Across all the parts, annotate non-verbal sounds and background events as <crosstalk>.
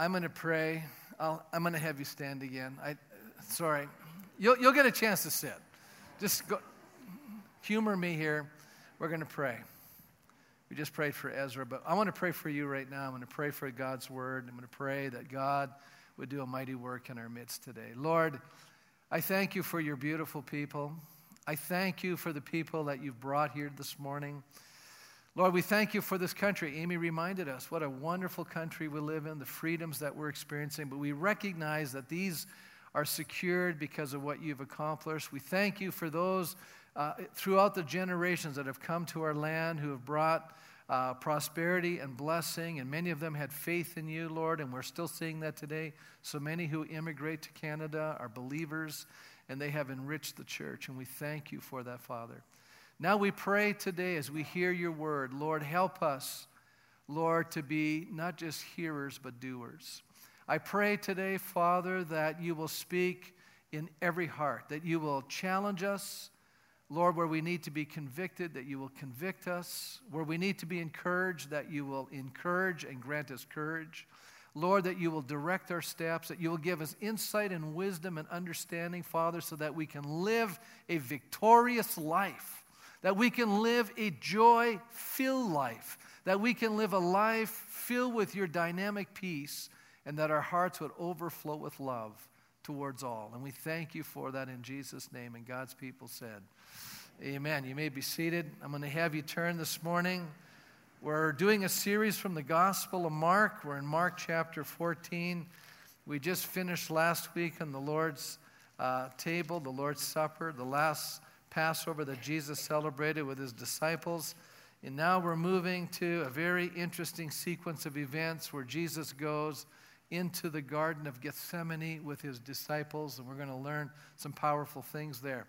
I'm going to pray. i am going to have you stand again. I, sorry. You'll, you'll get a chance to sit. Just go, humor me here. We're going to pray. We just prayed for Ezra, but I want to pray for you right now. I'm going to pray for God's word. I'm going to pray that God would do a mighty work in our midst today. Lord, I thank you for your beautiful people. I thank you for the people that you've brought here this morning. Lord, we thank you for this country. Amy reminded us what a wonderful country we live in, the freedoms that we're experiencing, but we recognize that these are secured because of what you've accomplished. We thank you for those uh, throughout the generations that have come to our land who have brought uh, prosperity and blessing, and many of them had faith in you, Lord, and we're still seeing that today. So many who immigrate to Canada are believers, and they have enriched the church, and we thank you for that, Father. Now we pray today as we hear your word, Lord, help us, Lord, to be not just hearers, but doers. I pray today, Father, that you will speak in every heart, that you will challenge us Lord, where we need to be convicted, that you will convict us. Where we need to be encouraged, that you will encourage and grant us courage. Lord, that you will direct our steps, that you will give us insight and wisdom and understanding, Father, so that we can live a victorious life, that we can live a joy filled life, that we can live a life filled with your dynamic peace, and that our hearts would overflow with love towards all. And we thank you for that in Jesus' name. And God's people said, Amen. You may be seated. I'm going to have you turn this morning. We're doing a series from the Gospel of Mark. We're in Mark chapter 14. We just finished last week on the Lord's uh, table, the Lord's Supper, the last Passover that Jesus celebrated with his disciples. And now we're moving to a very interesting sequence of events where Jesus goes into the Garden of Gethsemane with his disciples, and we're going to learn some powerful things there.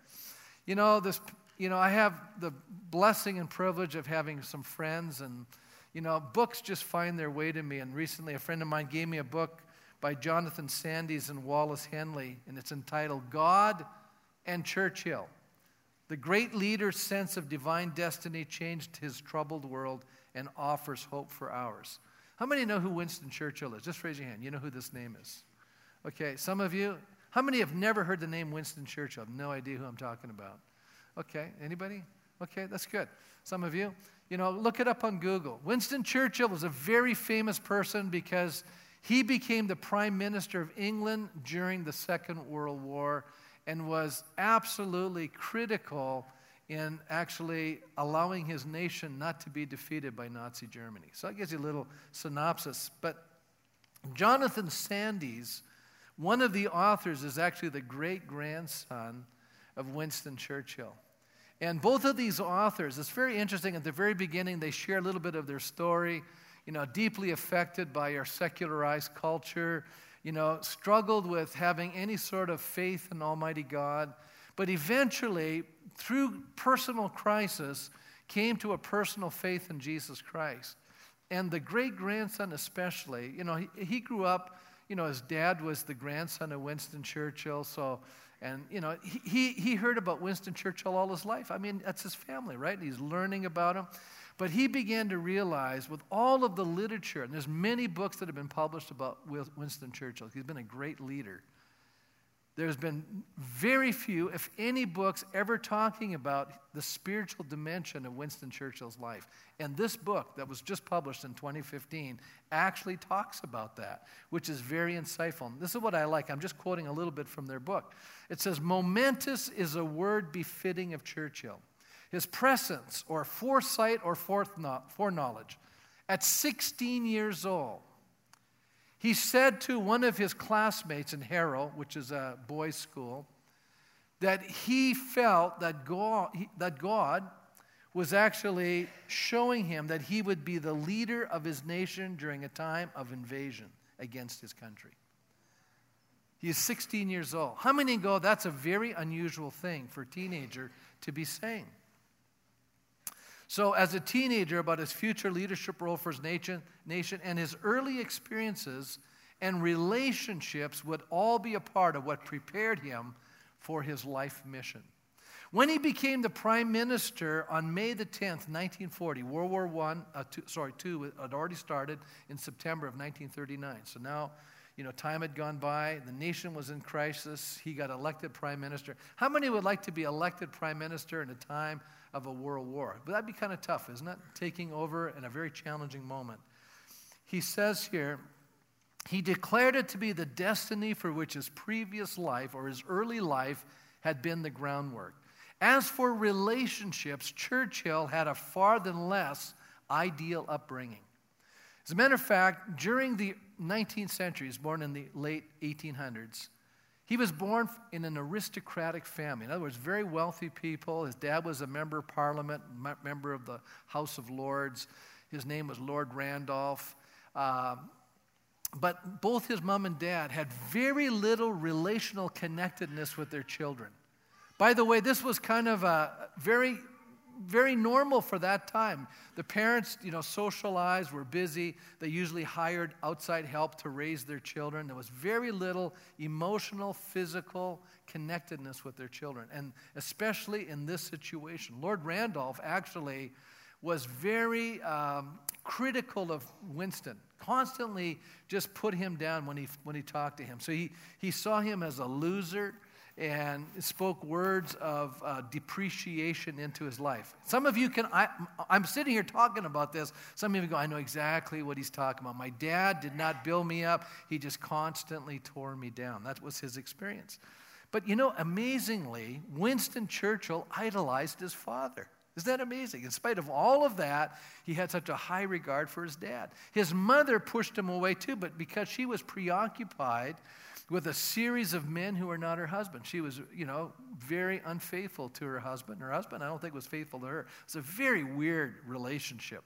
You know, this you know, I have the blessing and privilege of having some friends, and, you know, books just find their way to me. And recently, a friend of mine gave me a book by Jonathan Sandys and Wallace Henley, and it's entitled God and Churchill. The great leader's sense of divine destiny changed his troubled world and offers hope for ours. How many know who Winston Churchill is? Just raise your hand. You know who this name is. Okay, some of you. How many have never heard the name Winston Churchill? No idea who I'm talking about. Okay, anybody? Okay, that's good. Some of you, you know, look it up on Google. Winston Churchill was a very famous person because he became the Prime Minister of England during the Second World War and was absolutely critical in actually allowing his nation not to be defeated by Nazi Germany. So that gives you a little synopsis. But Jonathan Sandys, one of the authors, is actually the great grandson of Winston Churchill. And both of these authors, it's very interesting. At the very beginning, they share a little bit of their story, you know, deeply affected by our secularized culture, you know, struggled with having any sort of faith in Almighty God, but eventually, through personal crisis, came to a personal faith in Jesus Christ. And the great grandson, especially, you know, he, he grew up, you know, his dad was the grandson of Winston Churchill, so and, you know, he, he heard about Winston Churchill all his life. I mean, that's his family, right? He's learning about him. But he began to realize with all of the literature, and there's many books that have been published about Winston Churchill. He's been a great leader. There's been very few, if any, books ever talking about the spiritual dimension of Winston Churchill's life. And this book that was just published in 2015 actually talks about that, which is very insightful. This is what I like. I'm just quoting a little bit from their book. It says, Momentous is a word befitting of Churchill. His presence, or foresight, or foreknowledge, at 16 years old, he said to one of his classmates in Harrow, which is a boys' school, that he felt that God, that God was actually showing him that he would be the leader of his nation during a time of invasion against his country. He is 16 years old. How many go, that's a very unusual thing for a teenager to be saying? So, as a teenager, about his future leadership role for his nation, nation and his early experiences and relationships would all be a part of what prepared him for his life mission. When he became the prime minister on May the 10th, 1940, World War I, uh, two, sorry, two had already started in September of 1939. So now, you know, time had gone by, the nation was in crisis, he got elected prime minister. How many would like to be elected prime minister in a time of a world war? But that'd be kind of tough, isn't it? Taking over in a very challenging moment. He says here, he declared it to be the destiny for which his previous life or his early life had been the groundwork. As for relationships, Churchill had a far than less ideal upbringing. As a matter of fact, during the 19th century, he was born in the late 1800s. He was born in an aristocratic family. In other words, very wealthy people. His dad was a member of parliament, member of the House of Lords. His name was Lord Randolph. Uh, but both his mom and dad had very little relational connectedness with their children. By the way, this was kind of a very, very normal for that time. The parents, you know, socialized, were busy. They usually hired outside help to raise their children. There was very little emotional, physical connectedness with their children. And especially in this situation, Lord Randolph actually was very um, critical of Winston, constantly just put him down when he, when he talked to him. So he, he saw him as a loser and spoke words of uh, depreciation into his life. Some of you can, I, I'm sitting here talking about this. Some of you go, I know exactly what he's talking about. My dad did not build me up, he just constantly tore me down. That was his experience. But you know, amazingly, Winston Churchill idolized his father. Isn't that amazing? In spite of all of that, he had such a high regard for his dad. His mother pushed him away too, but because she was preoccupied with a series of men who were not her husband. She was, you know, very unfaithful to her husband. Her husband, I don't think, was faithful to her. It's a very weird relationship.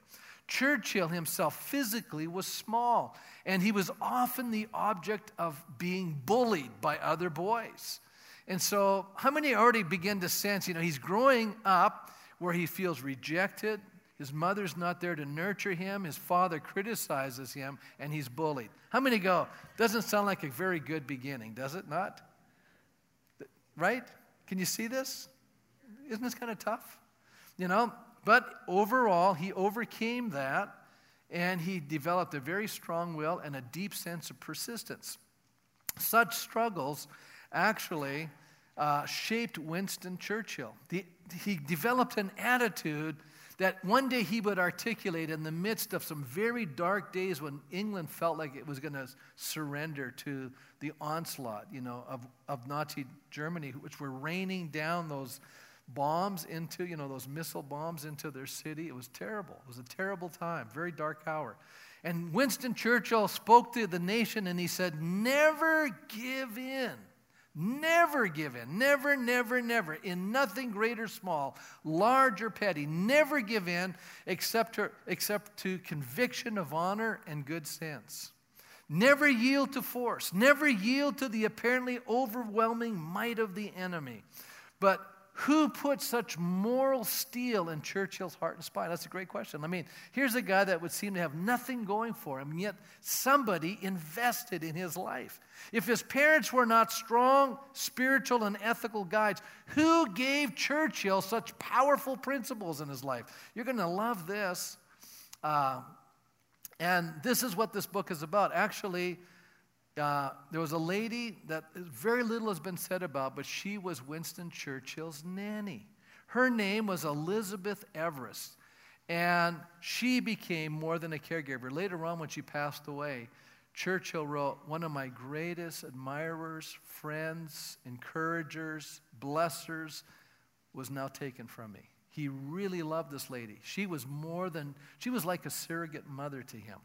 Churchill himself physically was small, and he was often the object of being bullied by other boys. And so, how many already begin to sense, you know, he's growing up where he feels rejected, his mother's not there to nurture him. His father criticizes him, and he's bullied. How many go, doesn't sound like a very good beginning, does it not? Right? Can you see this? Isn't this kind of tough? You know, but overall, he overcame that and he developed a very strong will and a deep sense of persistence. Such struggles actually uh, shaped Winston Churchill. The, he developed an attitude that one day he would articulate in the midst of some very dark days when England felt like it was going to surrender to the onslaught, you know, of, of Nazi Germany, which were raining down those bombs into, you know, those missile bombs into their city. It was terrible. It was a terrible time, very dark hour. And Winston Churchill spoke to the nation and he said, Never give in. Never give in. Never, never, never. In nothing great or small, large or petty. Never give in except to, except to conviction of honor and good sense. Never yield to force. Never yield to the apparently overwhelming might of the enemy. But who put such moral steel in Churchill's heart and spine? That's a great question. I mean, here's a guy that would seem to have nothing going for him, yet somebody invested in his life. If his parents were not strong spiritual and ethical guides, who gave Churchill such powerful principles in his life? You're going to love this. Uh, and this is what this book is about. Actually, uh, there was a lady that very little has been said about, but she was Winston Churchill's nanny. Her name was Elizabeth Everest, and she became more than a caregiver. Later on, when she passed away, Churchill wrote, One of my greatest admirers, friends, encouragers, blessers was now taken from me. He really loved this lady. She was more than, she was like a surrogate mother to him.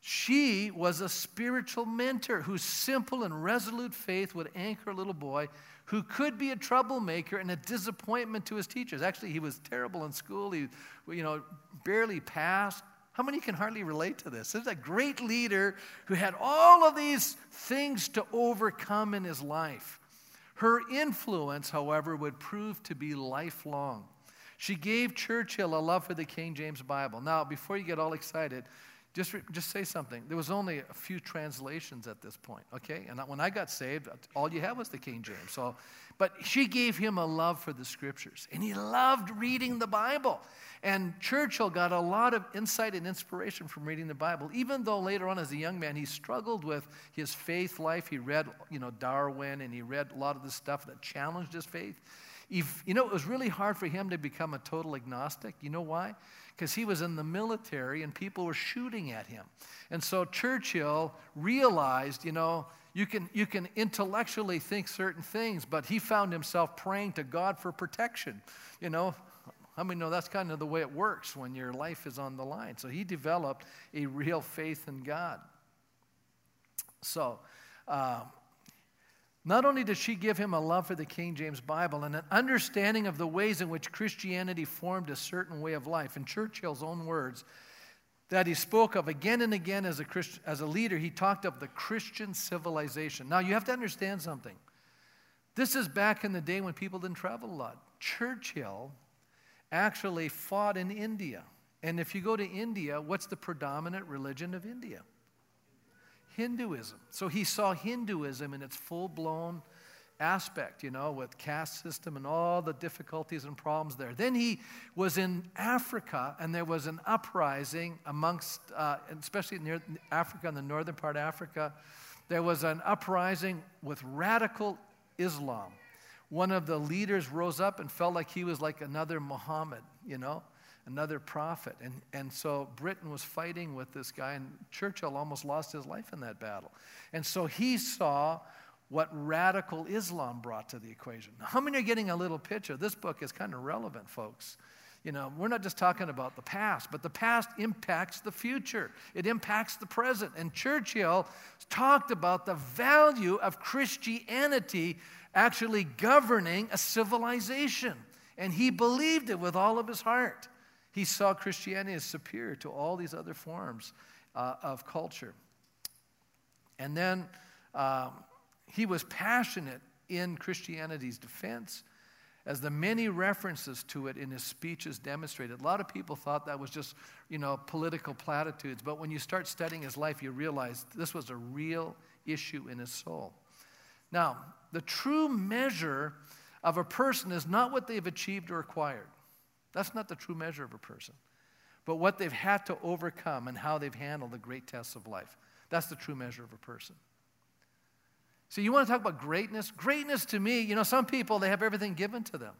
She was a spiritual mentor whose simple and resolute faith would anchor a little boy who could be a troublemaker and a disappointment to his teachers. Actually, he was terrible in school. He, you know, barely passed. How many can hardly relate to this? There's a great leader who had all of these things to overcome in his life. Her influence, however, would prove to be lifelong. She gave Churchill a love for the King James Bible. Now, before you get all excited, just, re, just say something. There was only a few translations at this point, okay? And when I got saved, all you had was the King James. So, but she gave him a love for the scriptures, and he loved reading the Bible. And Churchill got a lot of insight and inspiration from reading the Bible, even though later on as a young man he struggled with his faith life. He read, you know, Darwin, and he read a lot of the stuff that challenged his faith. If, you know, it was really hard for him to become a total agnostic. You know why? Because he was in the military and people were shooting at him. And so Churchill realized, you know, you can, you can intellectually think certain things, but he found himself praying to God for protection. You know, I mean, no, that's kind of the way it works when your life is on the line. So he developed a real faith in God. So, uh, not only does she give him a love for the King James Bible and an understanding of the ways in which Christianity formed a certain way of life, in Churchill's own words, that he spoke of again and again as a, Christ, as a leader, he talked of the Christian civilization. Now, you have to understand something. This is back in the day when people didn't travel a lot. Churchill actually fought in India. And if you go to India, what's the predominant religion of India? Hinduism. So he saw Hinduism in its full blown aspect, you know, with caste system and all the difficulties and problems there. Then he was in Africa, and there was an uprising amongst, uh, especially near Africa, in the northern part of Africa, there was an uprising with radical Islam. One of the leaders rose up and felt like he was like another Muhammad, you know another prophet. And, and so Britain was fighting with this guy, and Churchill almost lost his life in that battle. And so he saw what radical Islam brought to the equation. How many are getting a little picture? This book is kind of relevant, folks. You know, we're not just talking about the past, but the past impacts the future. It impacts the present. And Churchill talked about the value of Christianity actually governing a civilization. And he believed it with all of his heart. He saw Christianity as superior to all these other forms uh, of culture. And then um, he was passionate in Christianity's defense, as the many references to it in his speeches demonstrated. A lot of people thought that was just, you know, political platitudes, but when you start studying his life, you realize this was a real issue in his soul. Now, the true measure of a person is not what they've achieved or acquired. That's not the true measure of a person. But what they've had to overcome and how they've handled the great tests of life. That's the true measure of a person. So you want to talk about greatness? Greatness to me, you know, some people they have everything given to them.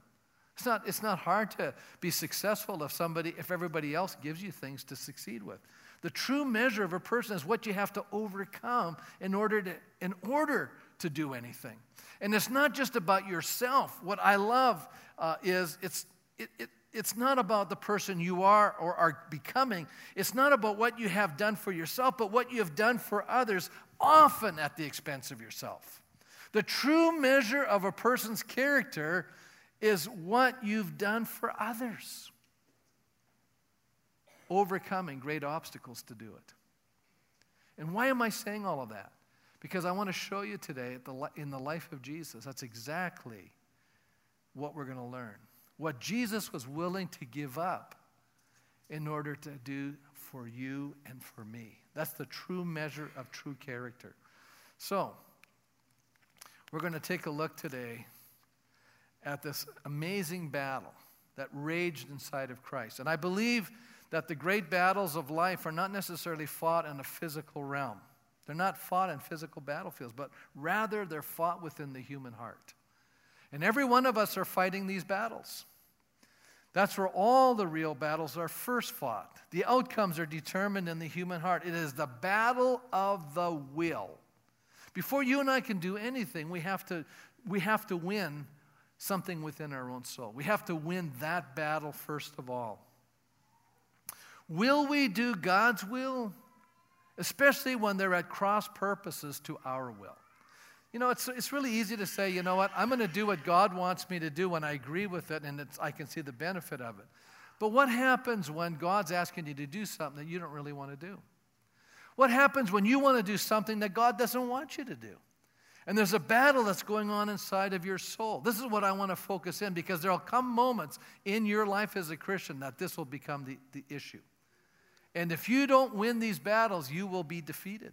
It's not, it's not hard to be successful if somebody, if everybody else gives you things to succeed with. The true measure of a person is what you have to overcome in order to, in order to do anything. And it's not just about yourself. What I love uh, is it's, it, it, it's not about the person you are or are becoming. It's not about what you have done for yourself, but what you have done for others, often at the expense of yourself. The true measure of a person's character is what you've done for others, overcoming great obstacles to do it. And why am I saying all of that? Because I want to show you today in the life of Jesus, that's exactly what we're going to learn what Jesus was willing to give up in order to do for you and for me. That's the true measure of true character. So, we're going to take a look today at this amazing battle that raged inside of Christ. And I believe that the great battles of life are not necessarily fought in a physical realm. They're not fought in physical battlefields, but rather they're fought within the human heart. And every one of us are fighting these battles. That's where all the real battles are first fought. The outcomes are determined in the human heart. It is the battle of the will. Before you and I can do anything, we have to, we have to win something within our own soul. We have to win that battle first of all. Will we do God's will? Especially when they're at cross purposes to our will. You know, it's, it's really easy to say, you know what, I'm going to do what God wants me to do when I agree with it and I can see the benefit of it. But what happens when God's asking you to do something that you don't really want to do? What happens when you want to do something that God doesn't want you to do? And there's a battle that's going on inside of your soul. This is what I want to focus in because there'll come moments in your life as a Christian that this will become the, the issue. And if you don't win these battles, you will be defeated.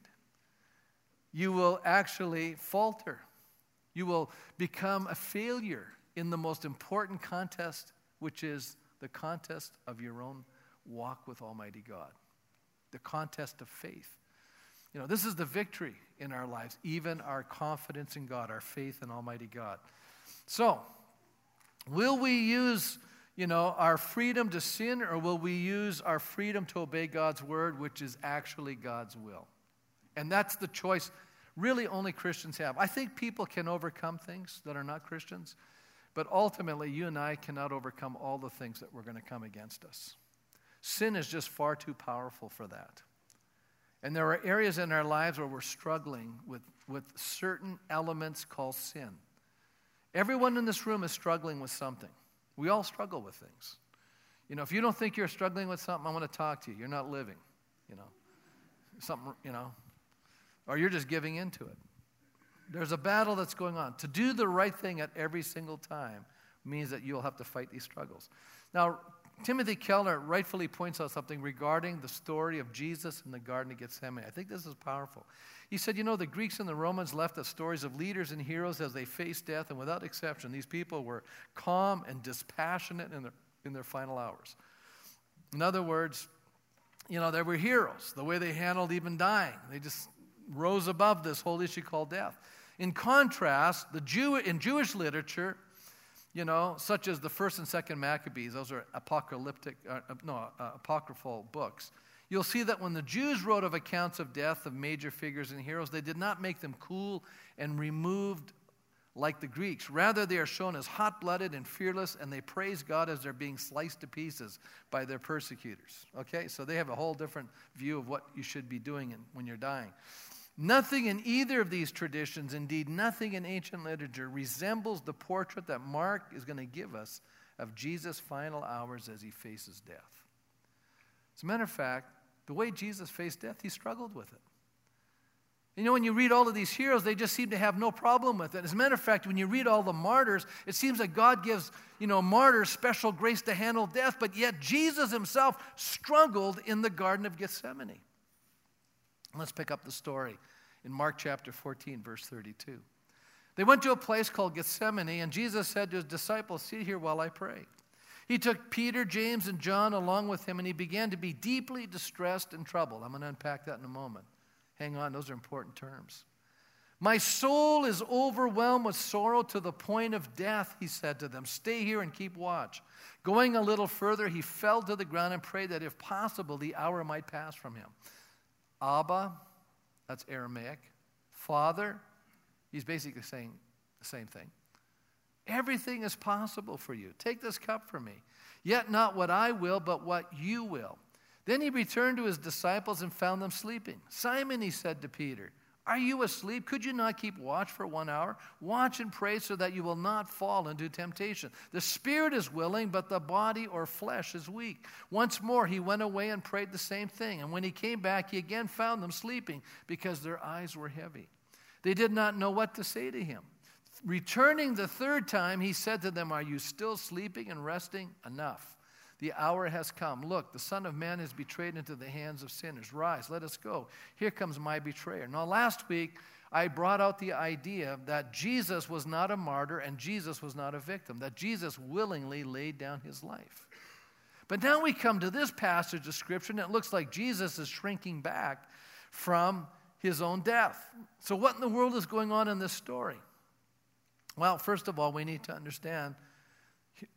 You will actually falter. You will become a failure in the most important contest, which is the contest of your own walk with Almighty God, the contest of faith. You know, this is the victory in our lives, even our confidence in God, our faith in Almighty God. So, will we use, you know, our freedom to sin or will we use our freedom to obey God's word, which is actually God's will? And that's the choice really only Christians have. I think people can overcome things that are not Christians, but ultimately, you and I cannot overcome all the things that were going to come against us. Sin is just far too powerful for that. And there are areas in our lives where we're struggling with, with certain elements called sin. Everyone in this room is struggling with something. We all struggle with things. You know, if you don't think you're struggling with something, I want to talk to you. You're not living, you know. Something, you know, or you're just giving into it. There's a battle that's going on. To do the right thing at every single time means that you'll have to fight these struggles. Now, Timothy Keller rightfully points out something regarding the story of Jesus in the Garden of Gethsemane. I think this is powerful. He said, You know, the Greeks and the Romans left us stories of leaders and heroes as they faced death, and without exception, these people were calm and dispassionate in their, in their final hours. In other words, you know, they were heroes, the way they handled even dying. They just rose above this whole issue called death. In contrast, the Jew, in Jewish literature, you know, such as the first and second Maccabees, those are apocalyptic, uh, uh, no, uh, apocryphal books. You'll see that when the Jews wrote of accounts of death of major figures and heroes, they did not make them cool and removed like the Greeks. Rather, they are shown as hot blooded and fearless, and they praise God as they're being sliced to pieces by their persecutors. Okay, so they have a whole different view of what you should be doing when you're dying. Nothing in either of these traditions, indeed, nothing in ancient literature, resembles the portrait that Mark is going to give us of Jesus' final hours as he faces death. As a matter of fact, the way Jesus faced death, he struggled with it. You know, when you read all of these heroes, they just seem to have no problem with it. As a matter of fact, when you read all the martyrs, it seems that God gives, you know, martyrs special grace to handle death, but yet Jesus himself struggled in the Garden of Gethsemane. Let's pick up the story in Mark chapter 14, verse 32. They went to a place called Gethsemane, and Jesus said to his disciples, Sit here while I pray. He took Peter, James, and John along with him, and he began to be deeply distressed and troubled. I'm going to unpack that in a moment. Hang on, those are important terms. My soul is overwhelmed with sorrow to the point of death, he said to them. Stay here and keep watch. Going a little further, he fell to the ground and prayed that if possible, the hour might pass from him. Abba, that's Aramaic. Father, he's basically saying the same thing. Everything is possible for you. Take this cup from me. Yet not what I will, but what you will. Then he returned to his disciples and found them sleeping. Simon, he said to Peter, are you asleep? Could you not keep watch for one hour? Watch and pray so that you will not fall into temptation. The spirit is willing, but the body or flesh is weak. Once more, he went away and prayed the same thing. And when he came back, he again found them sleeping because their eyes were heavy. They did not know what to say to him. Returning the third time, he said to them, Are you still sleeping and resting? Enough. The hour has come. Look, the Son of Man is betrayed into the hands of sinners. Rise, let us go. Here comes my betrayer. Now, last week, I brought out the idea that Jesus was not a martyr and Jesus was not a victim, that Jesus willingly laid down his life. But now we come to this passage of Scripture, and it looks like Jesus is shrinking back from his own death. So, what in the world is going on in this story? Well, first of all, we need to understand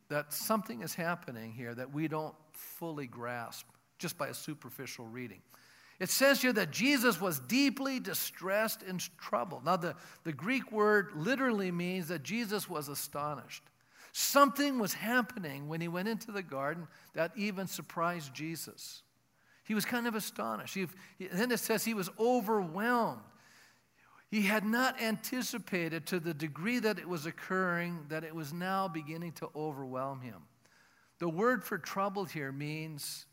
that something is happening here that we don't fully grasp just by a superficial reading. It says here that Jesus was deeply distressed and troubled. Now, the, the Greek word literally means that Jesus was astonished. Something was happening when he went into the garden that even surprised Jesus. He was kind of astonished. He, then it says he was overwhelmed. He had not anticipated to the degree that it was occurring that it was now beginning to overwhelm him. The word for troubled here means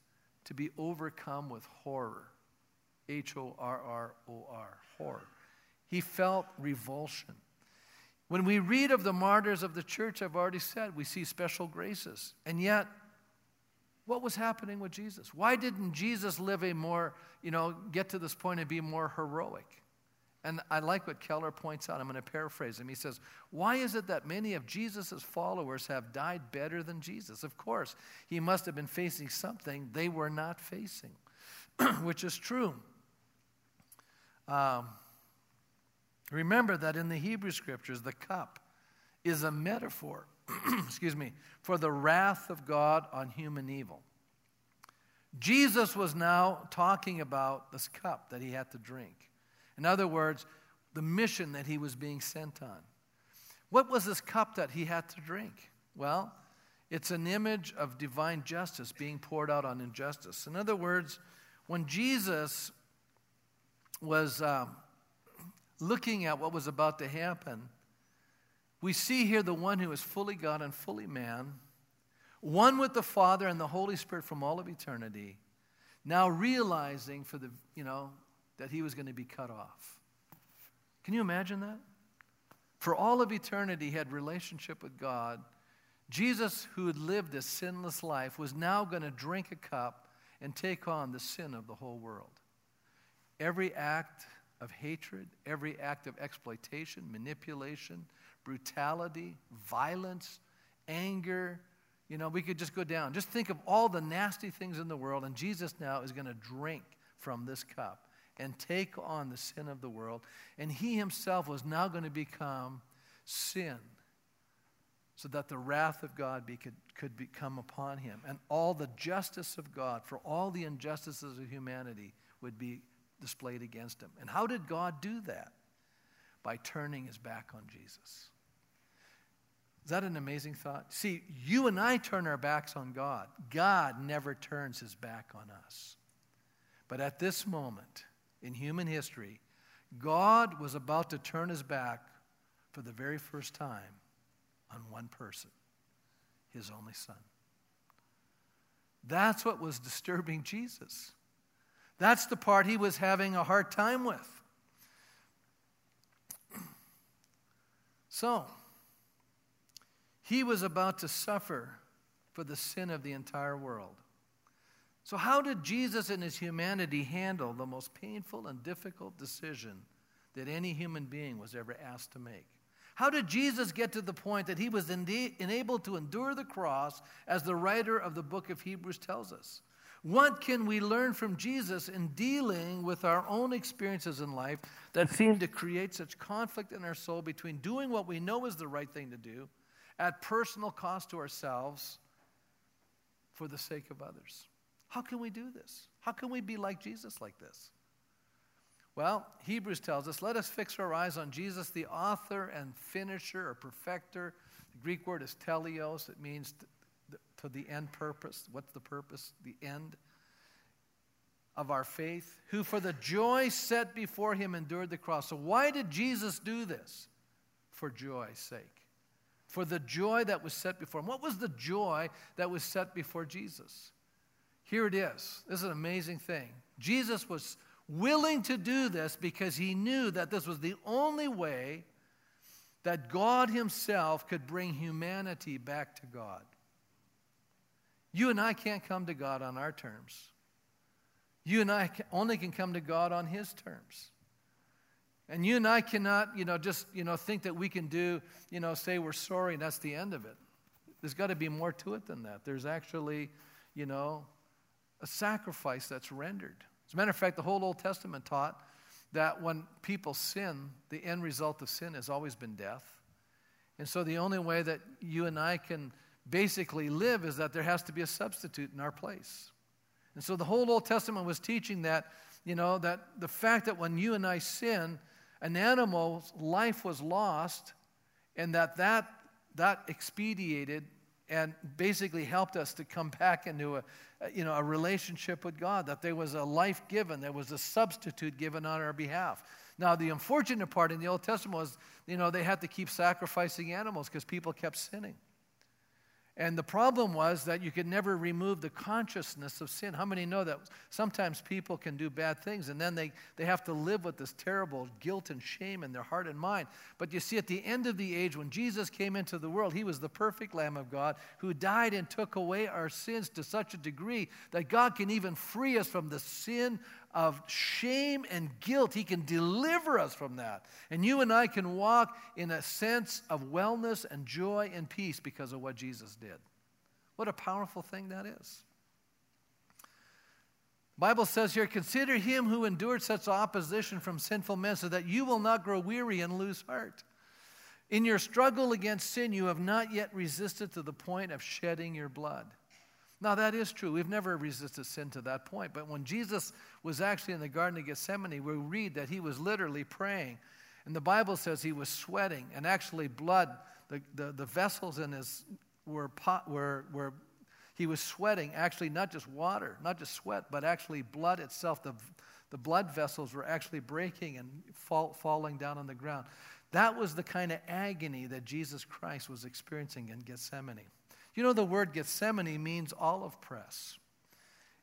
to be overcome with horror. H O R R O R, horror. He felt revulsion. When we read of the martyrs of the church, I've already said, we see special graces. And yet, What was happening with Jesus? Why didn't Jesus live a more, you know, get to this point and be more heroic? And I like what Keller points out. I'm going to paraphrase him. He says, Why is it that many of Jesus' followers have died better than Jesus? Of course, he must have been facing something they were not facing, <clears throat> which is true. Um, remember that in the Hebrew scriptures, the cup is a metaphor, <clears throat> excuse me, for the wrath of God on human evil. Jesus was now talking about this cup that he had to drink. In other words, the mission that he was being sent on. What was this cup that he had to drink? Well, it's an image of divine justice being poured out on injustice. In other words, when Jesus was um, looking at what was about to happen, we see here the one who is fully God and fully man, one with the Father and the Holy Spirit from all of eternity, now realizing for the, you know, that he was going to be cut off. Can you imagine that? For all of eternity, he had relationship with God. Jesus, who had lived a sinless life, was now going to drink a cup and take on the sin of the whole world. Every act of hatred, every act of exploitation, manipulation, brutality, violence, anger, you know, we could just go down. Just think of all the nasty things in the world, and Jesus now is going to drink from this cup and take on the sin of the world. And he himself was now going to become sin so that the wrath of God be, could, could become upon him. And all the justice of God for all the injustices of humanity would be displayed against him. And how did God do that? By turning his back on Jesus. Is that an amazing thought? See, you and I turn our backs on God. God never turns his back on us. But at this moment, in human history, God was about to turn his back for the very first time on one person, his only son. That's what was disturbing Jesus. That's the part he was having a hard time with. <clears throat> So, he was about to suffer for the sin of the entire world. So, how did Jesus in his humanity handle the most painful and difficult decision that any human being was ever asked to make? How did Jesus get to the point that he was enabled to endure the cross, as the writer of the book of Hebrews tells us? What can we learn from Jesus in dealing with our own experiences in life that seem to create such conflict in our soul between doing what we know is the right thing to do at personal cost to ourselves for the sake of others? How can we do this? How can we be like Jesus like this? Well, Hebrews tells us, let us fix our eyes on Jesus, the author and finisher or perfecter. The Greek word is teleos. It means to, to the end purpose. What's the purpose? The end of our faith, who for the joy set before him endured the cross. So, why did Jesus do this? For joy's sake. For the joy that was set before him. What was the joy that was set before Jesus? Here it is. This is an amazing thing. Jesus was willing to do this because he knew that this was the only way that God Himself could bring humanity back to God. You and I can't come to God on our terms. You and I only can come to God on His terms. And you and I cannot, you know, just, you know, think that we can do, you know, say we're sorry and that's the end of it. There's got to be more to it than that. There's actually, you know, a sacrifice that's rendered. As a matter of fact, the whole Old Testament taught that when people sin, the end result of sin has always been death. And so the only way that you and I can basically live is that there has to be a substitute in our place. And so the whole Old Testament was teaching that, you know, that the fact that when you and I sin, an animal's life was lost, and that that, that expedited and basically helped us to come back into a, you know, a relationship with God, that there was a life given, there was a substitute given on our behalf. Now, the unfortunate part in the Old Testament was, you know, they had to keep sacrificing animals because people kept sinning. And the problem was that you could never remove the consciousness of sin. How many know that sometimes people can do bad things and then they, they have to live with this terrible guilt and shame in their heart and mind? But you see, at the end of the age, when Jesus came into the world, he was the perfect Lamb of God who died and took away our sins to such a degree that God can even free us from the sin of shame and guilt. He can deliver us from that. And you and I can walk in a sense of wellness and joy and peace because of what Jesus did. What a powerful thing that is. Bible says here, consider him who endured such opposition from sinful men so that you will not grow weary and lose heart. In your struggle against sin, you have not yet resisted to the point of shedding your blood. Now, that is true. We've never resisted sin to that point. But when Jesus was actually in the Garden of Gethsemane, we read that he was literally praying. And the Bible says he was sweating, and actually, blood, the, the, the vessels in his were, pot, were, were, he was sweating, actually, not just water, not just sweat, but actually blood itself. The, the blood vessels were actually breaking and fall, falling down on the ground. That was the kind of agony that Jesus Christ was experiencing in Gethsemane. You know, the word Gethsemane means olive press.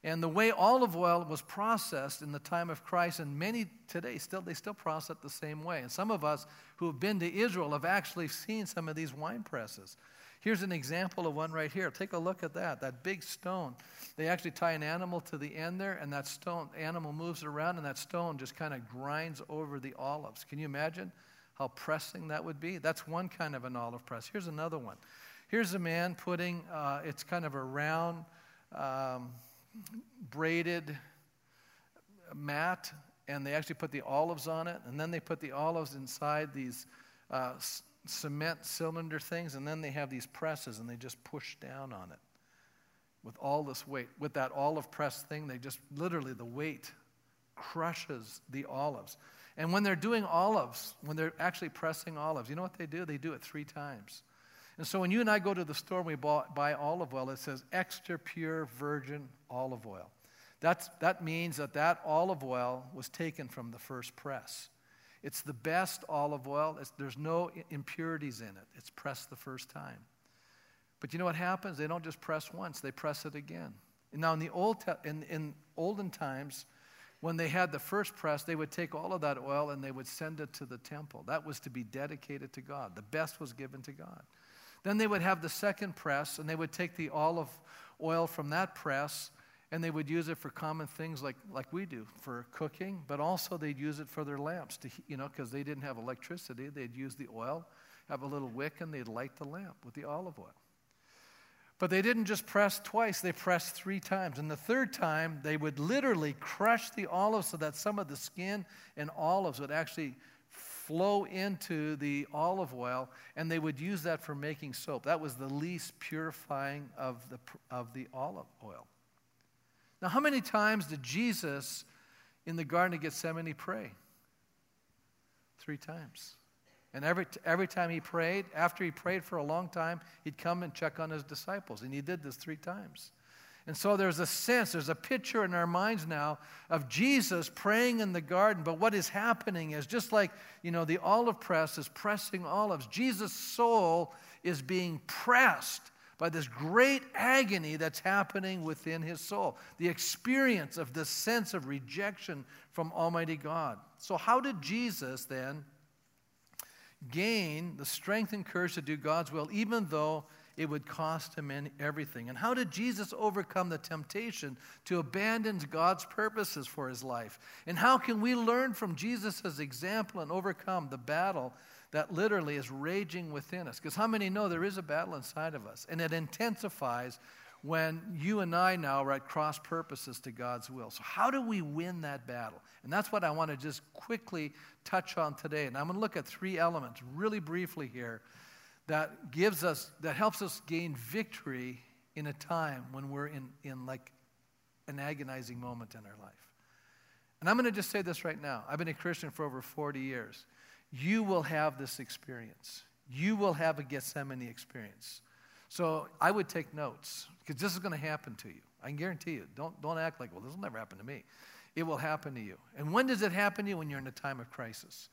And the way olive oil was processed in the time of Christ, and many today still they still process it the same way. And some of us who have been to Israel have actually seen some of these wine presses. Here's an example of one right here. Take a look at that. That big stone. They actually tie an animal to the end there, and that stone animal moves around, and that stone just kind of grinds over the olives. Can you imagine how pressing that would be? That's one kind of an olive press. Here's another one. Here's a man putting, uh, it's kind of a round, um, braided mat, and they actually put the olives on it, and then they put the olives inside these uh, c- cement cylinder things, and then they have these presses, and they just push down on it with all this weight. With that olive press thing, they just literally, the weight crushes the olives. And when they're doing olives, when they're actually pressing olives, you know what they do? They do it three times. And so when you and I go to the store and we buy olive oil, it says extra pure virgin olive oil. That's, that means that that olive oil was taken from the first press. It's the best olive oil. It's, there's no impurities in it. It's pressed the first time. But you know what happens? They don't just press once, they press it again. And now, in the old in, in olden times, when they had the first press, they would take all of that oil and they would send it to the temple. That was to be dedicated to God. The best was given to God. Then they would have the second press, and they would take the olive oil from that press and they would use it for common things like, like we do for cooking, but also they'd use it for their lamps, to, you know, because they didn't have electricity. They'd use the oil, have a little wick, and they'd light the lamp with the olive oil. But they didn't just press twice, they pressed three times. And the third time, they would literally crush the olives so that some of the skin and olives would actually flow into the olive oil, and they would use that for making soap. That was the least purifying of the, of the olive oil. Now, how many times did Jesus in the Garden of Gethsemane pray? Three times. And every, every time he prayed, after he prayed for a long time, he'd come and check on his disciples. And he did this three times. And so there's a sense, there's a picture in our minds now of Jesus praying in the garden. But what is happening is just like, you know, the olive press is pressing olives, Jesus' soul is being pressed by this great agony that's happening within his soul. The experience of this sense of rejection from Almighty God. So, how did Jesus then gain the strength and courage to do God's will, even though it would cost him everything. And how did Jesus overcome the temptation to abandon God's purposes for his life? And how can we learn from Jesus' example and overcome the battle that literally is raging within us? Because how many know there is a battle inside of us? And it intensifies when you and I now are at cross purposes to God's will. So, how do we win that battle? And that's what I want to just quickly touch on today. And I'm going to look at three elements really briefly here that gives us, that helps us gain victory in a time when we're in, in like an agonizing moment in our life. And I'm going to just say this right now. I've been a Christian for over 40 years. You will have this experience. You will have a Gethsemane experience. So I would take notes because this is going to happen to you. I can guarantee you. Don't, don't act like, well, this will never happen to me. It will happen to you. And when does it happen to you? When you're in a time of crisis.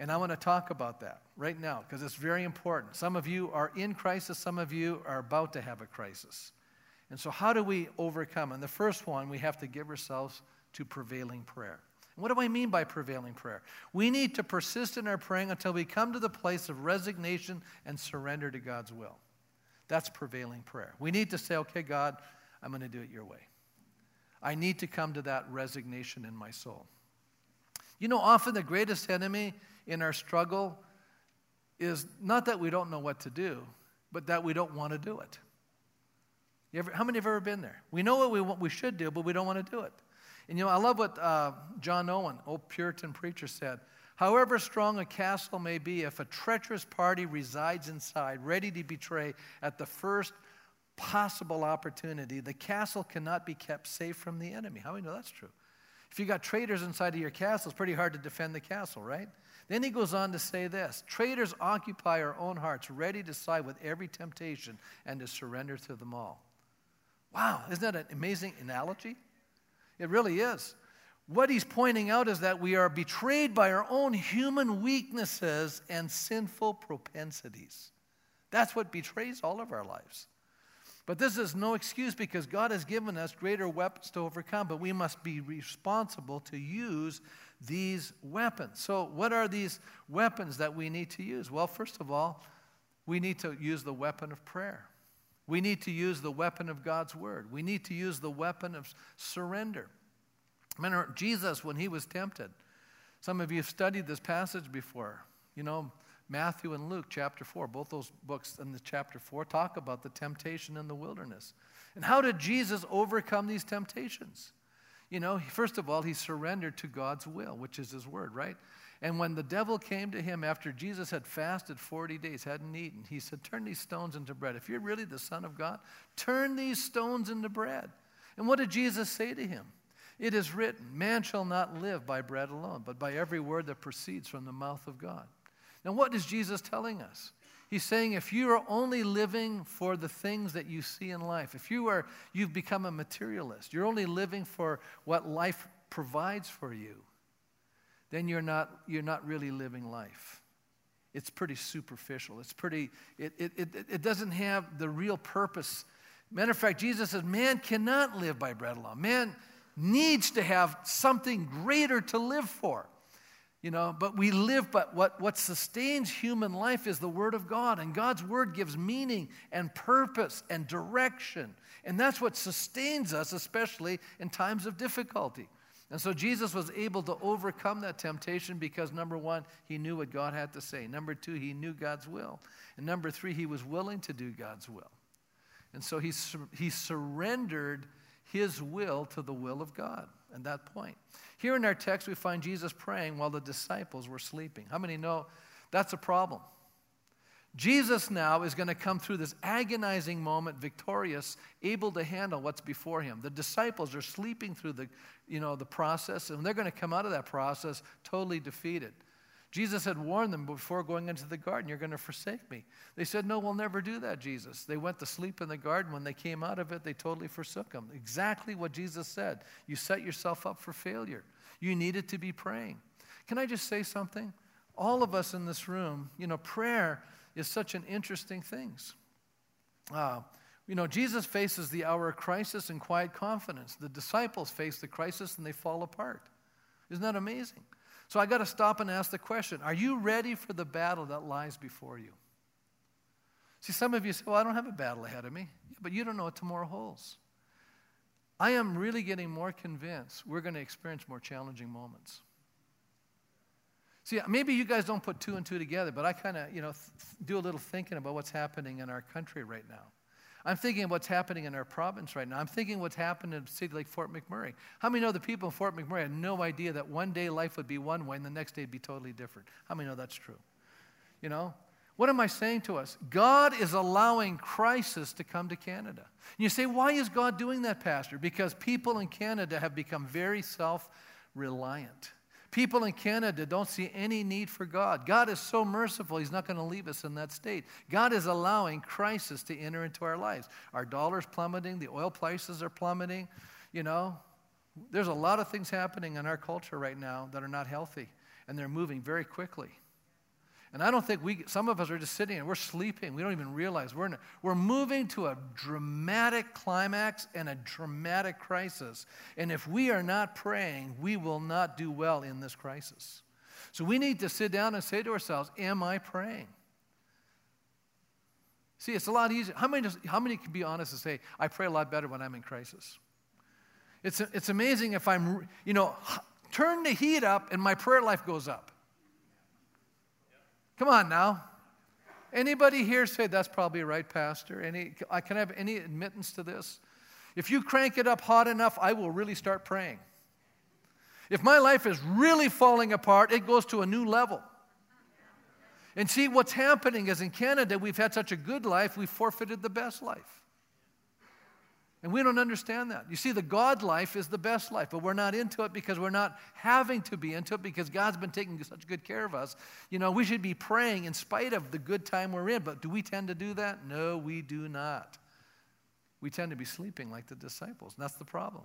And I want to talk about that right now because it's very important. Some of you are in crisis, some of you are about to have a crisis. And so, how do we overcome? And the first one, we have to give ourselves to prevailing prayer. And what do I mean by prevailing prayer? We need to persist in our praying until we come to the place of resignation and surrender to God's will. That's prevailing prayer. We need to say, okay, God, I'm going to do it your way. I need to come to that resignation in my soul. You know, often the greatest enemy in our struggle is not that we don't know what to do, but that we don't want to do it. Ever, how many have ever been there? We know what we, want, we should do, but we don't want to do it. And you know, I love what uh, John Owen, old Puritan preacher, said. However strong a castle may be, if a treacherous party resides inside, ready to betray at the first possible opportunity, the castle cannot be kept safe from the enemy. How do we know that's true? If you got traitors inside of your castle, it's pretty hard to defend the castle, right? Then he goes on to say this Traitors occupy our own hearts, ready to side with every temptation and to surrender to them all. Wow, isn't that an amazing analogy? It really is. What he's pointing out is that we are betrayed by our own human weaknesses and sinful propensities. That's what betrays all of our lives. But this is no excuse because God has given us greater weapons to overcome, but we must be responsible to use these weapons. So, what are these weapons that we need to use? Well, first of all, we need to use the weapon of prayer. We need to use the weapon of God's word. We need to use the weapon of surrender. Remember, Jesus, when he was tempted, some of you have studied this passage before. You know, Matthew and Luke, chapter 4, both those books in the chapter 4 talk about the temptation in the wilderness. And how did Jesus overcome these temptations? You know, first of all, he surrendered to God's will, which is his word, right? And when the devil came to him after Jesus had fasted 40 days, hadn't eaten, he said, Turn these stones into bread. If you're really the Son of God, turn these stones into bread. And what did Jesus say to him? It is written, Man shall not live by bread alone, but by every word that proceeds from the mouth of God. Now, what is Jesus telling us? He's saying if you are only living for the things that you see in life, if you are, you've become a materialist, you're only living for what life provides for you, then you're not, you're not really living life. It's pretty superficial. It's pretty, it, it, it, it doesn't have the real purpose. Matter of fact, Jesus says, man cannot live by bread alone. Man needs to have something greater to live for. You know, but we live, but what, what sustains human life is the Word of God. And God's Word gives meaning and purpose and direction. And that's what sustains us, especially in times of difficulty. And so Jesus was able to overcome that temptation because number one, he knew what God had to say. Number two, he knew God's will. And number three, he was willing to do God's will. And so he, he surrendered his will to the will of God at that point. Here in our text, we find Jesus praying while the disciples were sleeping. How many know that's a problem? Jesus now is going to come through this agonizing moment victorious, able to handle what's before him. The disciples are sleeping through the, you know, the process, and they're going to come out of that process totally defeated. Jesus had warned them before going into the garden, You're going to forsake me. They said, No, we'll never do that, Jesus. They went to sleep in the garden. When they came out of it, they totally forsook him. Exactly what Jesus said. You set yourself up for failure. You needed to be praying. Can I just say something? All of us in this room, you know, prayer is such an interesting thing. Uh, you know, Jesus faces the hour of crisis in quiet confidence. The disciples face the crisis and they fall apart. Isn't that amazing? So I got to stop and ask the question Are you ready for the battle that lies before you? See, some of you say, Well, I don't have a battle ahead of me. Yeah, but you don't know what tomorrow holds. I am really getting more convinced we're going to experience more challenging moments. See, maybe you guys don't put two and two together, but I kind of, you know, th- do a little thinking about what's happening in our country right now. I'm thinking of what's happening in our province right now. I'm thinking what's happened in a city like Fort McMurray. How many know the people in Fort McMurray had no idea that one day life would be one way and the next day would be totally different? How many know that's true? You know? What am I saying to us? God is allowing crisis to come to Canada. And you say, why is God doing that, Pastor? Because people in Canada have become very self reliant. People in Canada don't see any need for God. God is so merciful, He's not going to leave us in that state. God is allowing crisis to enter into our lives. Our dollar's plummeting, the oil prices are plummeting. You know, there's a lot of things happening in our culture right now that are not healthy, and they're moving very quickly. And I don't think we, some of us are just sitting and we're sleeping. We don't even realize we're, in we're moving to a dramatic climax and a dramatic crisis. And if we are not praying, we will not do well in this crisis. So we need to sit down and say to ourselves, Am I praying? See, it's a lot easier. How many, how many can be honest and say, I pray a lot better when I'm in crisis? It's, it's amazing if I'm, you know, turn the heat up and my prayer life goes up. Come on now. Anybody here say that's probably right, Pastor? Any, I can have any admittance to this? If you crank it up hot enough, I will really start praying. If my life is really falling apart, it goes to a new level. And see, what's happening is in Canada, we've had such a good life, we forfeited the best life. And we don't understand that. You see, the God life is the best life, but we're not into it because we're not having to be into it because God's been taking such good care of us. You know, we should be praying in spite of the good time we're in, but do we tend to do that? No, we do not. We tend to be sleeping like the disciples. And that's the problem.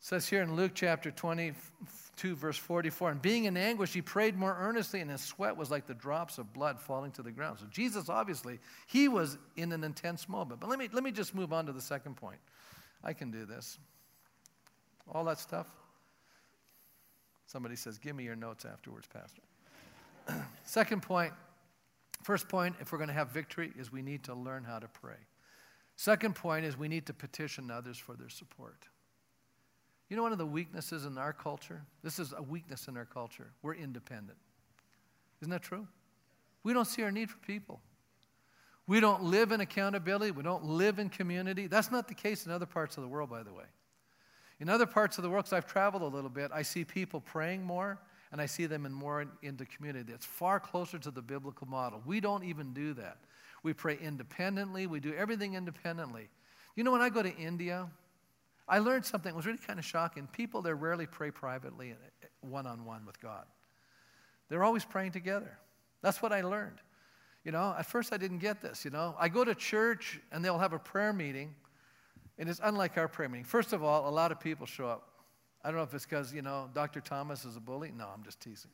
Says here in Luke chapter 22, verse 44. And being in anguish, he prayed more earnestly, and his sweat was like the drops of blood falling to the ground. So Jesus, obviously, he was in an intense moment. But let me, let me just move on to the second point. I can do this. All that stuff. Somebody says, Give me your notes afterwards, Pastor. <clears throat> Second point, first point, if we're going to have victory, is we need to learn how to pray. Second point is we need to petition others for their support. You know, one of the weaknesses in our culture? This is a weakness in our culture. We're independent. Isn't that true? We don't see our need for people. We don't live in accountability. We don't live in community. That's not the case in other parts of the world, by the way. In other parts of the world, because I've traveled a little bit, I see people praying more and I see them in more in, into community. It's far closer to the biblical model. We don't even do that. We pray independently, we do everything independently. You know, when I go to India, I learned something that was really kind of shocking. People there rarely pray privately one on one with God, they're always praying together. That's what I learned. You know, at first I didn't get this. You know, I go to church and they'll have a prayer meeting, and it's unlike our prayer meeting. First of all, a lot of people show up. I don't know if it's because, you know, Dr. Thomas is a bully. No, I'm just teasing.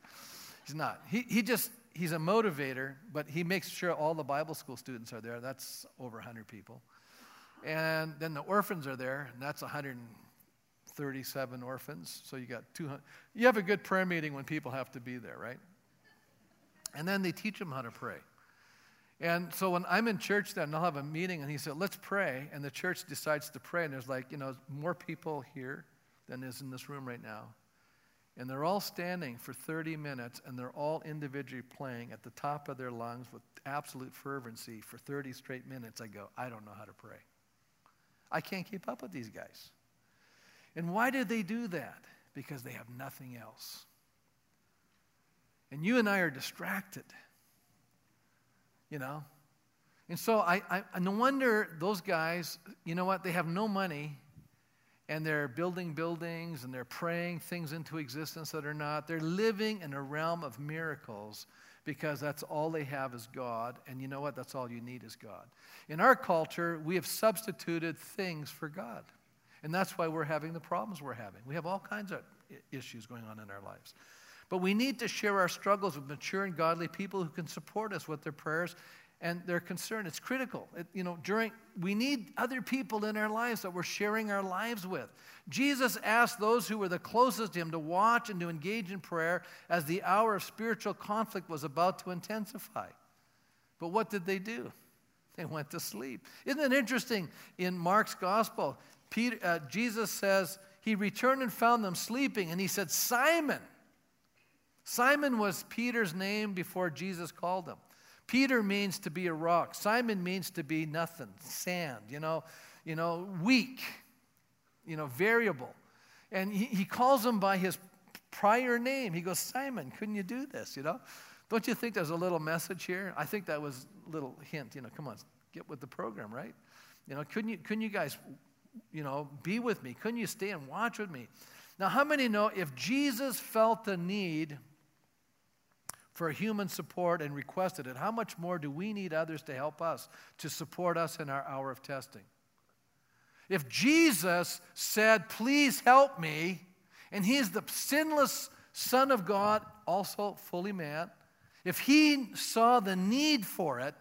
He's not. He, he just, he's a motivator, but he makes sure all the Bible school students are there. That's over 100 people. And then the orphans are there, and that's 137 orphans. So you got 200. You have a good prayer meeting when people have to be there, right? And then they teach them how to pray. And so when I'm in church, then I'll have a meeting, and he said, "Let's pray." And the church decides to pray, and there's like you know more people here than is in this room right now. And they're all standing for 30 minutes and they're all individually playing at the top of their lungs with absolute fervency for 30 straight minutes. I go, I don't know how to pray. I can't keep up with these guys. And why did they do that? Because they have nothing else. And you and I are distracted. You know? And so I, I, no wonder those guys, you know what? They have no money and they're building buildings and they're praying things into existence that are not. They're living in a realm of miracles because that's all they have is God. And you know what? That's all you need is God. In our culture, we have substituted things for God. And that's why we're having the problems we're having. We have all kinds of issues going on in our lives. But we need to share our struggles with mature and godly people who can support us with their prayers and their concern. It's critical. It, you know, during we need other people in our lives that we're sharing our lives with. Jesus asked those who were the closest to him to watch and to engage in prayer as the hour of spiritual conflict was about to intensify. But what did they do? They went to sleep. Isn't it interesting? In Mark's gospel, Peter, uh, Jesus says he returned and found them sleeping, and he said, Simon. Simon was Peter's name before Jesus called him. Peter means to be a rock. Simon means to be nothing, sand, you know, you know, weak, you know, variable. And he, he calls him by his prior name. He goes, Simon, couldn't you do this, you know? Don't you think there's a little message here? I think that was a little hint, you know, come on, get with the program, right? You know, couldn't you, couldn't you guys, you know, be with me? Couldn't you stay and watch with me? Now, how many know if Jesus felt the need for human support and requested it, how much more do we need others to help us, to support us in our hour of testing? If Jesus said, Please help me, and He is the sinless Son of God, also fully man, if he saw the need for it,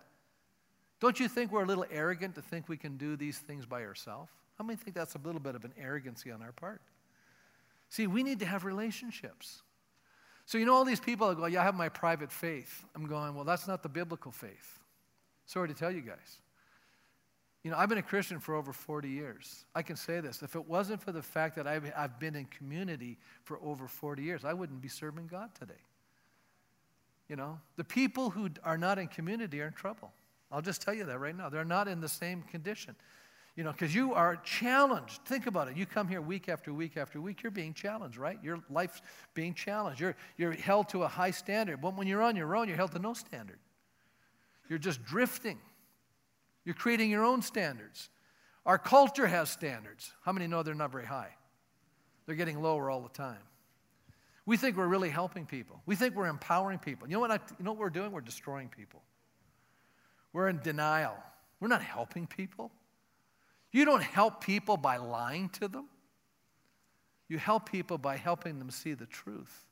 don't you think we're a little arrogant to think we can do these things by ourselves? How many think that's a little bit of an arrogancy on our part? See, we need to have relationships. So, you know, all these people that go, Yeah, I have my private faith. I'm going, Well, that's not the biblical faith. Sorry to tell you guys. You know, I've been a Christian for over 40 years. I can say this. If it wasn't for the fact that I've, I've been in community for over 40 years, I wouldn't be serving God today. You know, the people who are not in community are in trouble. I'll just tell you that right now. They're not in the same condition. You know, because you are challenged. Think about it. You come here week after week after week, you're being challenged, right? Your life's being challenged. You're, you're held to a high standard. But when you're on your own, you're held to no standard. You're just drifting. You're creating your own standards. Our culture has standards. How many know they're not very high? They're getting lower all the time. We think we're really helping people. We think we're empowering people. You know what, I, you know what we're doing? We're destroying people. We're in denial. We're not helping people. You don't help people by lying to them. You help people by helping them see the truth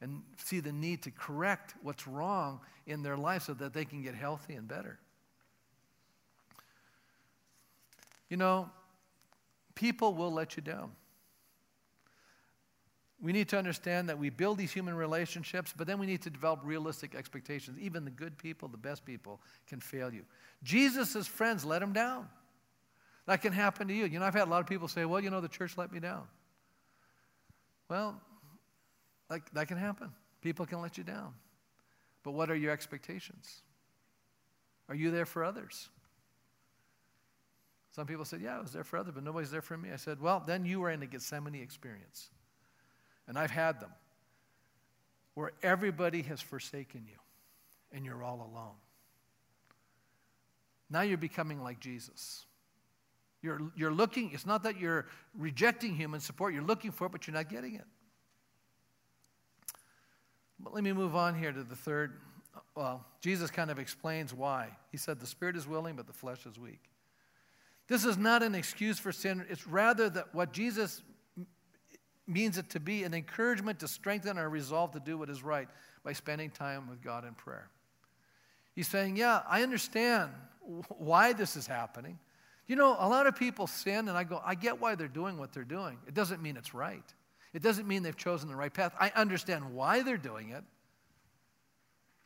and see the need to correct what's wrong in their life so that they can get healthy and better. You know, people will let you down. We need to understand that we build these human relationships, but then we need to develop realistic expectations. Even the good people, the best people, can fail you. Jesus' friends let him down. That can happen to you. You know, I've had a lot of people say, well, you know, the church let me down. Well, like, that can happen. People can let you down. But what are your expectations? Are you there for others? Some people said, Yeah, I was there for others, but nobody's there for me. I said, Well, then you were in a Gethsemane experience. And I've had them where everybody has forsaken you and you're all alone. Now you're becoming like Jesus. You're, you're looking, it's not that you're rejecting human support, you're looking for it, but you're not getting it. But let me move on here to the third. Well, Jesus kind of explains why. He said, The spirit is willing, but the flesh is weak. This is not an excuse for sin. It's rather that what Jesus means it to be an encouragement to strengthen our resolve to do what is right by spending time with God in prayer. He's saying, Yeah, I understand why this is happening. You know, a lot of people sin, and I go, I get why they're doing what they're doing. It doesn't mean it's right. It doesn't mean they've chosen the right path. I understand why they're doing it.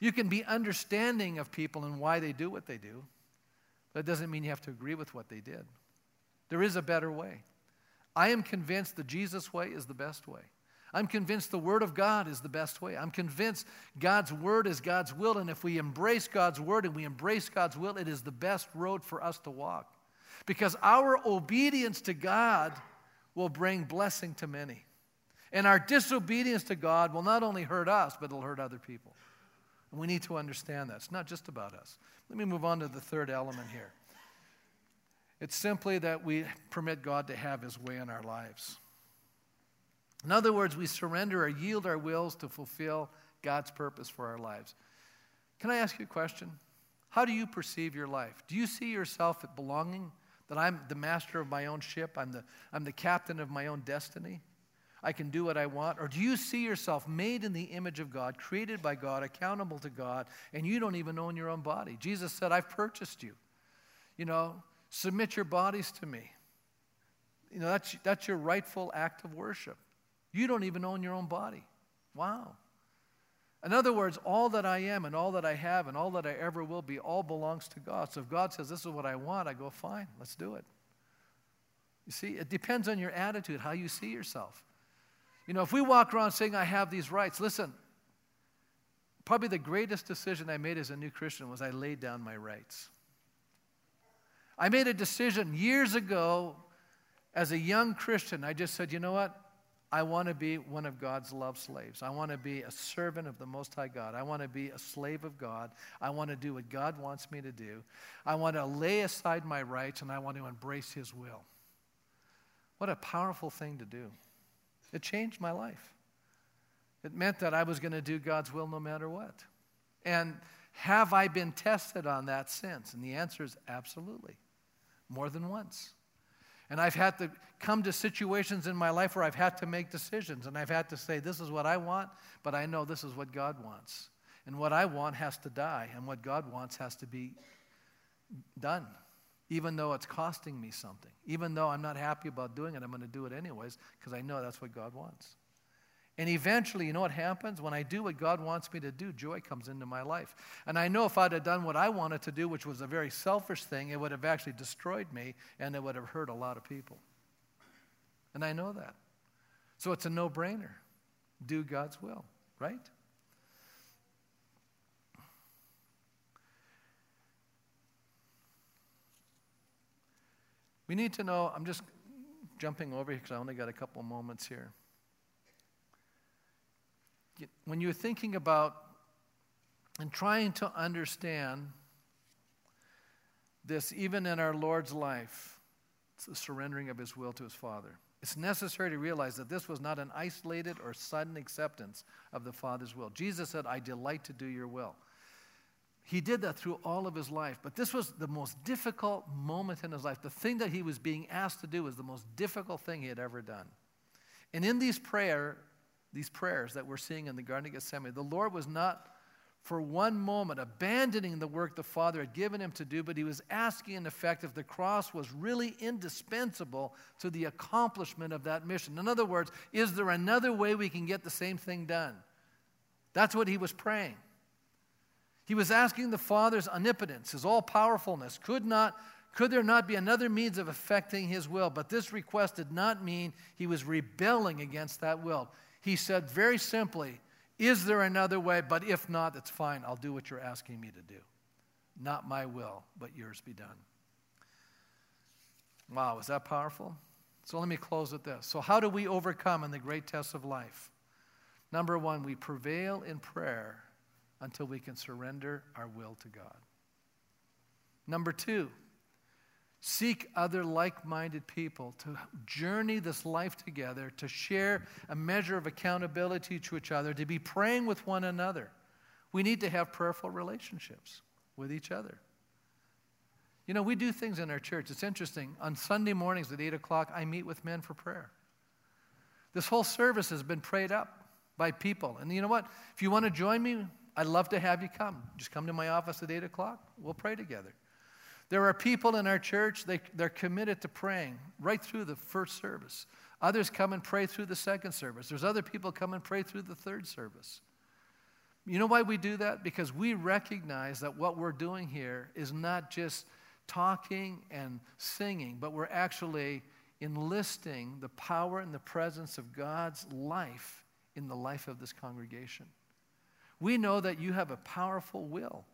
You can be understanding of people and why they do what they do. That doesn't mean you have to agree with what they did. There is a better way. I am convinced the Jesus way is the best way. I'm convinced the Word of God is the best way. I'm convinced God's Word is God's will, and if we embrace God's Word and we embrace God's will, it is the best road for us to walk. Because our obedience to God will bring blessing to many. And our disobedience to God will not only hurt us, but it'll hurt other people. And we need to understand that. It's not just about us. Let me move on to the third element here. It's simply that we permit God to have his way in our lives. In other words, we surrender or yield our wills to fulfill God's purpose for our lives. Can I ask you a question? How do you perceive your life? Do you see yourself belonging, that I'm the master of my own ship, I'm the, I'm the captain of my own destiny? I can do what I want? Or do you see yourself made in the image of God, created by God, accountable to God, and you don't even own your own body? Jesus said, I've purchased you. You know, submit your bodies to me. You know, that's, that's your rightful act of worship. You don't even own your own body. Wow. In other words, all that I am and all that I have and all that I ever will be all belongs to God. So if God says, This is what I want, I go, Fine, let's do it. You see, it depends on your attitude, how you see yourself. You know, if we walk around saying, I have these rights, listen, probably the greatest decision I made as a new Christian was I laid down my rights. I made a decision years ago as a young Christian. I just said, you know what? I want to be one of God's love slaves. I want to be a servant of the Most High God. I want to be a slave of God. I want to do what God wants me to do. I want to lay aside my rights and I want to embrace His will. What a powerful thing to do. It changed my life. It meant that I was going to do God's will no matter what. And have I been tested on that since? And the answer is absolutely, more than once. And I've had to come to situations in my life where I've had to make decisions. And I've had to say, this is what I want, but I know this is what God wants. And what I want has to die, and what God wants has to be done, even though it's costing me something. Even though I'm not happy about doing it, I'm going to do it anyways because I know that's what God wants. And eventually, you know what happens? When I do what God wants me to do, joy comes into my life. And I know if I'd have done what I wanted to do, which was a very selfish thing, it would have actually destroyed me and it would have hurt a lot of people. And I know that. So it's a no brainer. Do God's will, right? We need to know, I'm just jumping over here because I only got a couple moments here when you're thinking about and trying to understand this, even in our Lord's life, it's the surrendering of his will to his Father. It's necessary to realize that this was not an isolated or sudden acceptance of the Father's will. Jesus said, I delight to do your will. He did that through all of his life, but this was the most difficult moment in his life. The thing that he was being asked to do was the most difficult thing he had ever done. And in these prayer, these prayers that we're seeing in the Garden of Gethsemane, the Lord was not for one moment abandoning the work the Father had given him to do, but he was asking, in effect, if the cross was really indispensable to the accomplishment of that mission. In other words, is there another way we can get the same thing done? That's what he was praying. He was asking the Father's omnipotence, his all powerfulness, could not could there not be another means of effecting his will? But this request did not mean he was rebelling against that will. He said very simply, Is there another way? But if not, that's fine. I'll do what you're asking me to do. Not my will, but yours be done. Wow, is that powerful? So let me close with this. So, how do we overcome in the great tests of life? Number one, we prevail in prayer until we can surrender our will to God. Number two, Seek other like minded people to journey this life together, to share a measure of accountability to each other, to be praying with one another. We need to have prayerful relationships with each other. You know, we do things in our church. It's interesting. On Sunday mornings at 8 o'clock, I meet with men for prayer. This whole service has been prayed up by people. And you know what? If you want to join me, I'd love to have you come. Just come to my office at 8 o'clock. We'll pray together. There are people in our church, they, they're committed to praying right through the first service. Others come and pray through the second service. There's other people come and pray through the third service. You know why we do that? Because we recognize that what we're doing here is not just talking and singing, but we're actually enlisting the power and the presence of God's life in the life of this congregation. We know that you have a powerful will.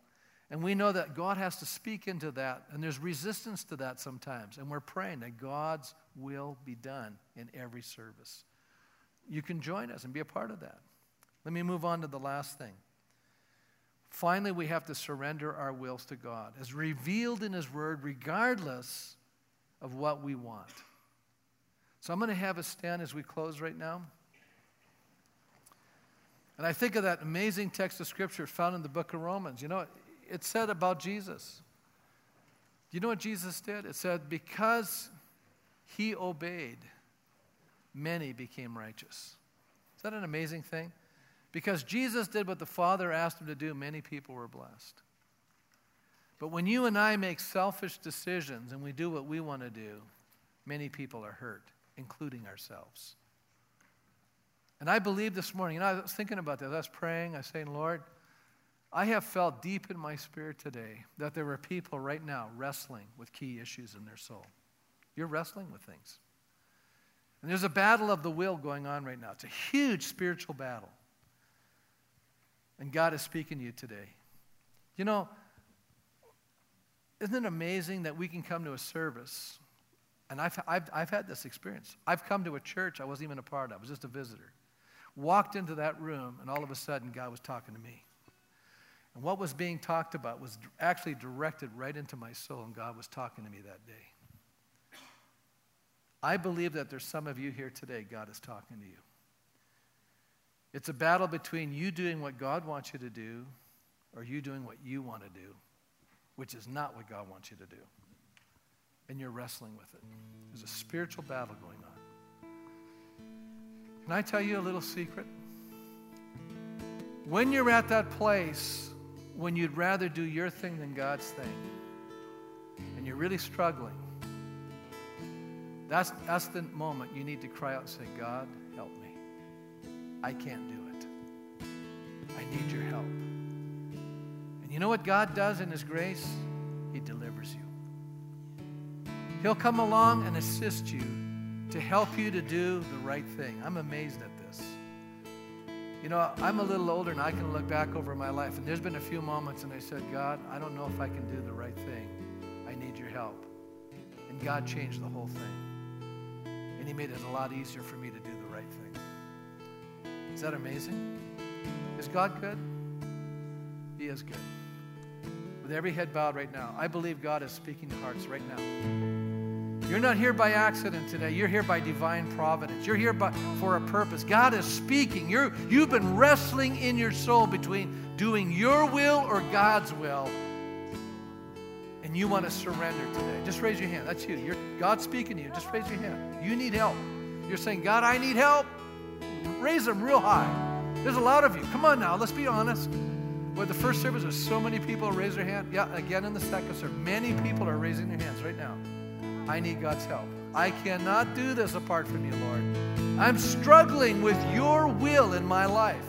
And we know that God has to speak into that, and there's resistance to that sometimes. And we're praying that God's will be done in every service. You can join us and be a part of that. Let me move on to the last thing. Finally, we have to surrender our wills to God, as revealed in His Word, regardless of what we want. So I'm going to have us stand as we close right now. And I think of that amazing text of Scripture found in the book of Romans. You know, it said about Jesus. Do you know what Jesus did? It said, because he obeyed, many became righteous. Is that an amazing thing? Because Jesus did what the Father asked him to do, many people were blessed. But when you and I make selfish decisions and we do what we want to do, many people are hurt, including ourselves. And I believe this morning, and I was thinking about this, I was praying, I was saying, Lord, I have felt deep in my spirit today that there are people right now wrestling with key issues in their soul. You're wrestling with things. And there's a battle of the will going on right now. It's a huge spiritual battle. And God is speaking to you today. You know, isn't it amazing that we can come to a service? And I've, I've, I've had this experience. I've come to a church I wasn't even a part of, I was just a visitor. Walked into that room, and all of a sudden, God was talking to me. And what was being talked about was actually directed right into my soul, and God was talking to me that day. I believe that there's some of you here today, God is talking to you. It's a battle between you doing what God wants you to do or you doing what you want to do, which is not what God wants you to do. and you're wrestling with it. There's a spiritual battle going on. Can I tell you a little secret? When you're at that place when you'd rather do your thing than God's thing, and you're really struggling, that's, that's the moment you need to cry out and say, God, help me. I can't do it. I need your help. And you know what God does in His grace? He delivers you. He'll come along and assist you to help you to do the right thing. I'm amazed at. You know, I'm a little older and I can look back over my life, and there's been a few moments and I said, God, I don't know if I can do the right thing. I need your help. And God changed the whole thing. And He made it a lot easier for me to do the right thing. Is that amazing? Is God good? He is good. With every head bowed right now, I believe God is speaking to hearts right now. You're not here by accident today. You're here by divine providence. You're here by, for a purpose. God is speaking. You're, you've been wrestling in your soul between doing your will or God's will. And you want to surrender today. Just raise your hand. That's you. You're, God's speaking to you. Just raise your hand. You need help. You're saying, God, I need help. Raise them real high. There's a lot of you. Come on now, let's be honest. With the first service, there's so many people raise their hand. Yeah, again in the second service, many people are raising their hands right now. I need God's help. I cannot do this apart from you, Lord. I'm struggling with your will in my life.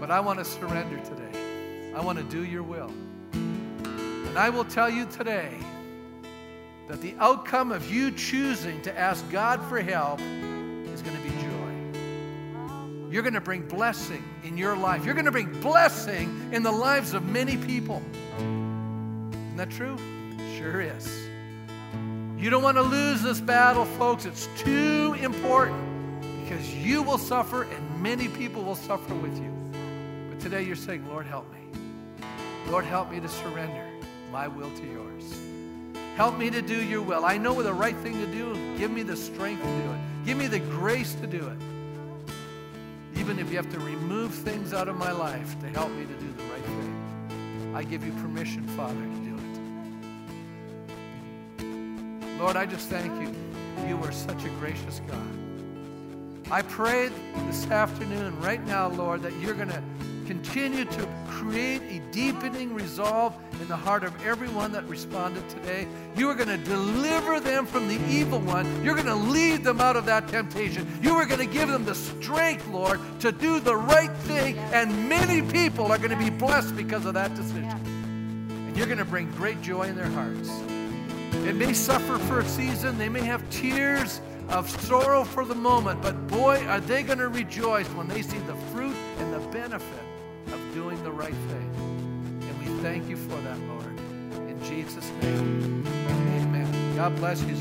But I want to surrender today. I want to do your will. And I will tell you today that the outcome of you choosing to ask God for help is going to be joy. You're going to bring blessing in your life. You're going to bring blessing in the lives of many people. Isn't that true? Sure is. You don't want to lose this battle, folks. It's too important because you will suffer and many people will suffer with you. But today you're saying, Lord, help me. Lord, help me to surrender my will to yours. Help me to do your will. I know the right thing to do. Give me the strength to do it. Give me the grace to do it even if you have to remove things out of my life to help me to do the right thing. I give you permission, Father, Lord, I just thank you. You are such a gracious God. I pray this afternoon, right now, Lord, that you're going to continue to create a deepening resolve in the heart of everyone that responded today. You are going to deliver them from the evil one. You're going to lead them out of that temptation. You are going to give them the strength, Lord, to do the right thing. And many people are going to be blessed because of that decision. And you're going to bring great joy in their hearts. It may suffer for a season, they may have tears of sorrow for the moment, but boy, are they going to rejoice when they see the fruit and the benefit of doing the right thing. And we thank you for that, Lord. In Jesus' name, amen. God bless you